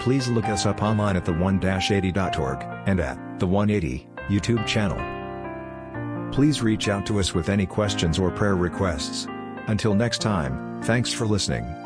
Please look us up online at the1-80.org, and at the 180 YouTube channel. Please reach out to us with any questions or prayer requests. Until next time, thanks for listening.